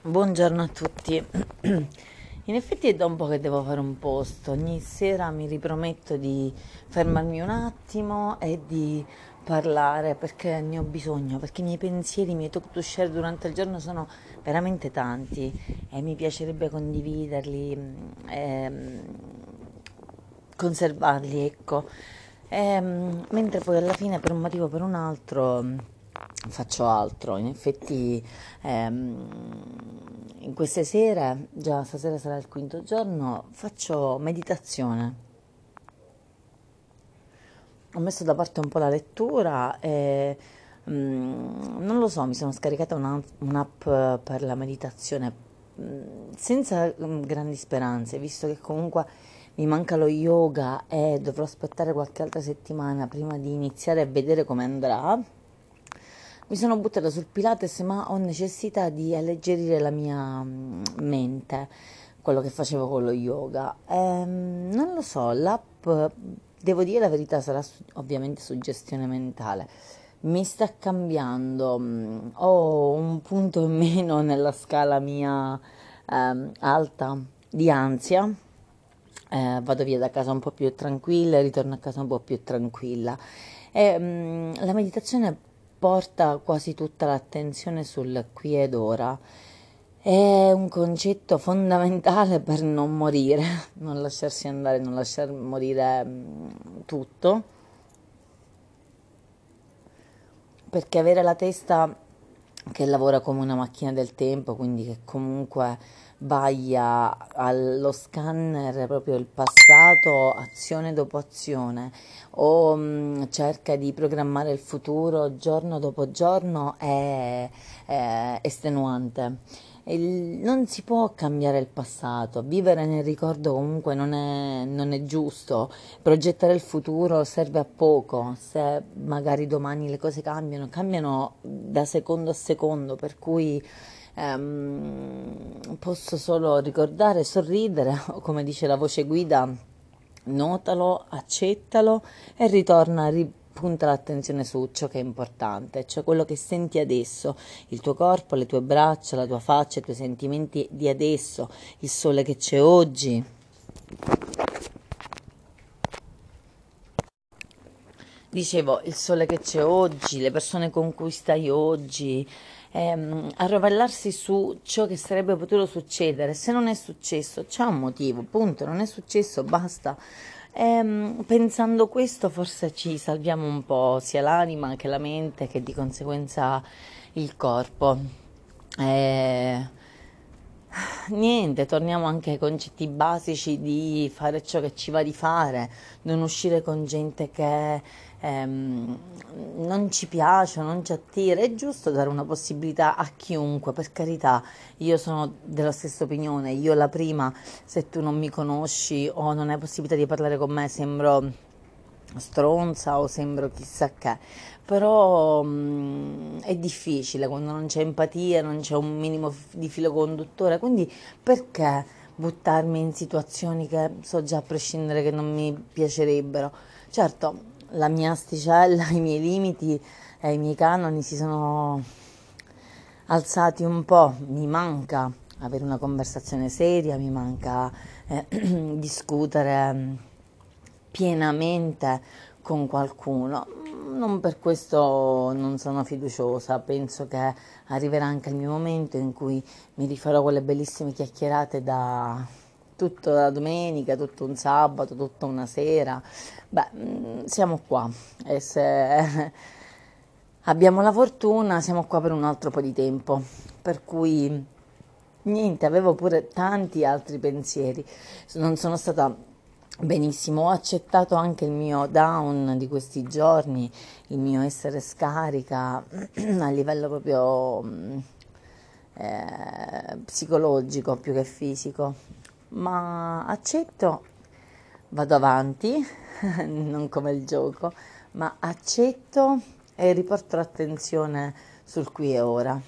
Buongiorno a tutti. In effetti è da un po' che devo fare un post. Ogni sera mi riprometto di fermarmi un attimo e di parlare perché ne ho bisogno, perché i miei pensieri, i miei talk to share durante il giorno sono veramente tanti e mi piacerebbe condividerli, e ehm, conservarli, ecco. E, ehm, mentre poi alla fine per un motivo o per un altro faccio altro. In effetti ehm, in queste sere, già stasera sarà il quinto giorno, faccio meditazione. Ho messo da parte un po' la lettura e mm, non lo so, mi sono scaricata una, un'app per la meditazione mm, senza mm, grandi speranze, visto che comunque mi manca lo yoga e dovrò aspettare qualche altra settimana prima di iniziare a vedere come andrà mi sono buttata sul Pilates, ma ho necessità di alleggerire la mia mm, mente, quello che facevo con lo yoga. Ehm, non lo so, l'app, devo dire la verità, sarà ovviamente suggestione mentale. Mi sta cambiando, mm, ho un punto in meno nella scala mia ehm, alta di ansia. Eh, vado via da casa un po' più tranquilla, ritorno a casa un po' più tranquilla. E, mh, mm, la meditazione porta quasi tutta l'attenzione sul qui ed ora. È un concetto fondamentale per non morire, non lasciarsi andare, non lasciar morire mm, tutto. Perché avere la testa che lavora come una macchina del tempo, quindi che comunque vaglia allo scanner proprio il passato azione dopo azione o mh, mm, cerca di programmare il futuro giorno dopo giorno è, è estenuante. Non si può cambiare il passato, vivere nel ricordo comunque non è, non è giusto, progettare il futuro serve a poco, se magari domani le cose cambiano, cambiano da secondo a secondo, per cui ehm, posso solo ricordare, sorridere, o come dice la voce guida, notalo, accettalo e ritorna, ripunta l'attenzione su ciò che è importante, cioè quello che senti adesso, il tuo corpo, le tue braccia, la tua faccia, i tuoi sentimenti di adesso, il sole che c'è oggi. Dicevo, il sole che c'è oggi, le persone con cui stai oggi, ehm, arrovellarsi su ciò che sarebbe potuto succedere. Se non è successo, c'è un motivo, punto, non è successo, basta. Ehm, pensando questo, forse ci salviamo un po' sia l'anima che la mente, che di conseguenza il corpo. Eh, Niente, torniamo anche ai concetti basici di fare ciò che ci va di fare, non uscire con gente che ehm, ci piace, non ci attira. È giusto dare una possibilità a chiunque, per carità. Io sono della stessa opinione. Io la prima, se tu non mi conosci o non hai possibilità di parlare con me, sembro stronza o sembro chissà che, però mh, mm, è difficile quando non c'è empatia, non c'è un minimo di filo conduttore, quindi perché buttarmi in situazioni che so già a prescindere che non mi piacerebbero? Certo, la mia asticella, i miei limiti e i miei canoni si sono alzati un po', mi manca avere una conversazione seria, mi manca eh, discutere mm, pienamente con qualcuno. Non per questo non sono fiduciosa, penso che arriverà anche il mio momento in cui mi rifarò quelle bellissime chiacchierate da tutta la domenica, tutto un sabato, tutta una sera. Beh, mm, siamo qua e se abbiamo la fortuna siamo qua per un altro po' di tempo. Per cui niente, avevo pure tanti altri pensieri. Non sono stata benissimo, ho accettato anche il mio down di questi giorni, il mio essere scarica a livello proprio mm, eh, psicologico più che fisico ma accetto, vado avanti, non come il gioco, ma accetto e riporto l'attenzione sul qui e ora.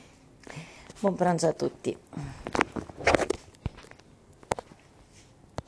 Buon pranzo a tutti.